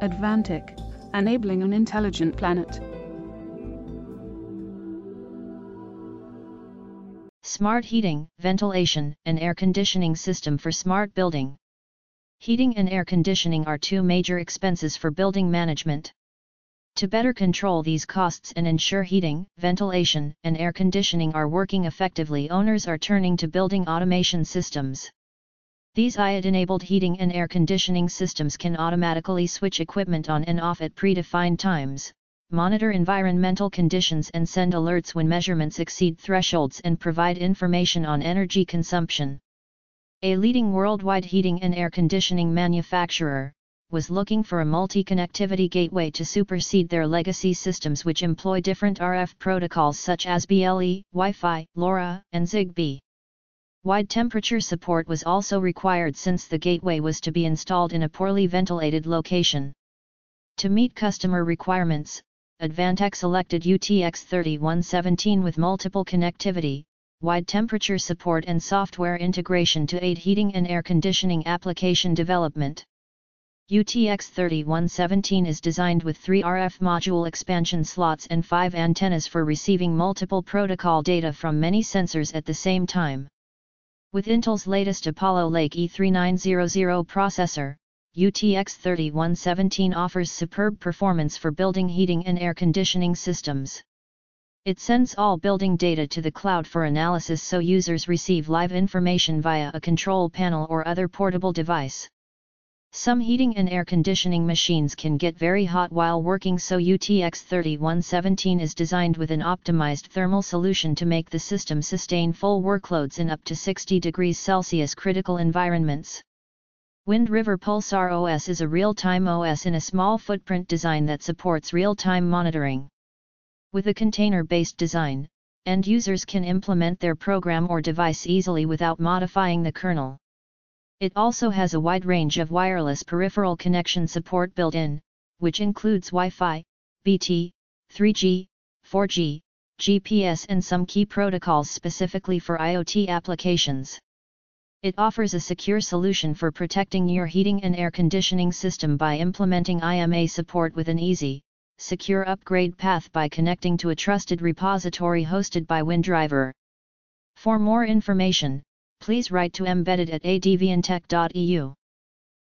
Advantech, enabling an intelligent planet. Smart heating, ventilation, and air conditioning system for smart building. Heating and air conditioning are two major expenses for building management. To better control these costs and ensure heating, ventilation, and air conditioning are working effectively, owners are turning to building automation systems. These IoT-enabled heating and air conditioning systems can automatically switch equipment on and off at predefined times, monitor environmental conditions and send alerts when measurements exceed thresholds and provide information on energy consumption. A leading worldwide heating and air conditioning manufacturer, was looking for a multi-connectivity gateway to supersede their legacy systems which employ different RF protocols such as BLE, Wi-Fi, LoRa, and Zigbee. Wide temperature support was also required since the gateway was to be installed in a poorly ventilated location. To meet customer requirements, Advantech selected UTX3117 with multiple connectivity, wide temperature support and software integration to aid heating and air conditioning application development. UTX3117 is designed with three RF module expansion slots and five antennas for receiving multiple protocol data from many sensors at the same time. With Intel's latest Apollo Lake E3900 processor, UTX3117 offers superb performance for building heating and air conditioning systems. It sends all building data to the cloud for analysis so users receive live information via a control panel or other portable device. Some heating and air conditioning machines can get very hot while working so UTX3117 is designed with an optimized thermal solution to make the system sustain full workloads in up to 60 degrees Celsius critical environments. Wind River Pulsar OS is a real-time OS in a small footprint design that supports real-time monitoring. With a container-based design, end users can implement their program or device easily without modifying the kernel. It also has a wide range of wireless peripheral connection support built in, which includes Wi-Fi, BT, 3G, 4G, GPS and some key protocols specifically for IoT applications. It offers a secure solution for protecting your heating and air conditioning system by implementing IMA support with an easy, secure upgrade path by connecting to a trusted repository hosted by Wind River. For more information, please write to embedded at advantech.eu.